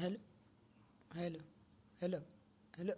هلا هلا هلا هلا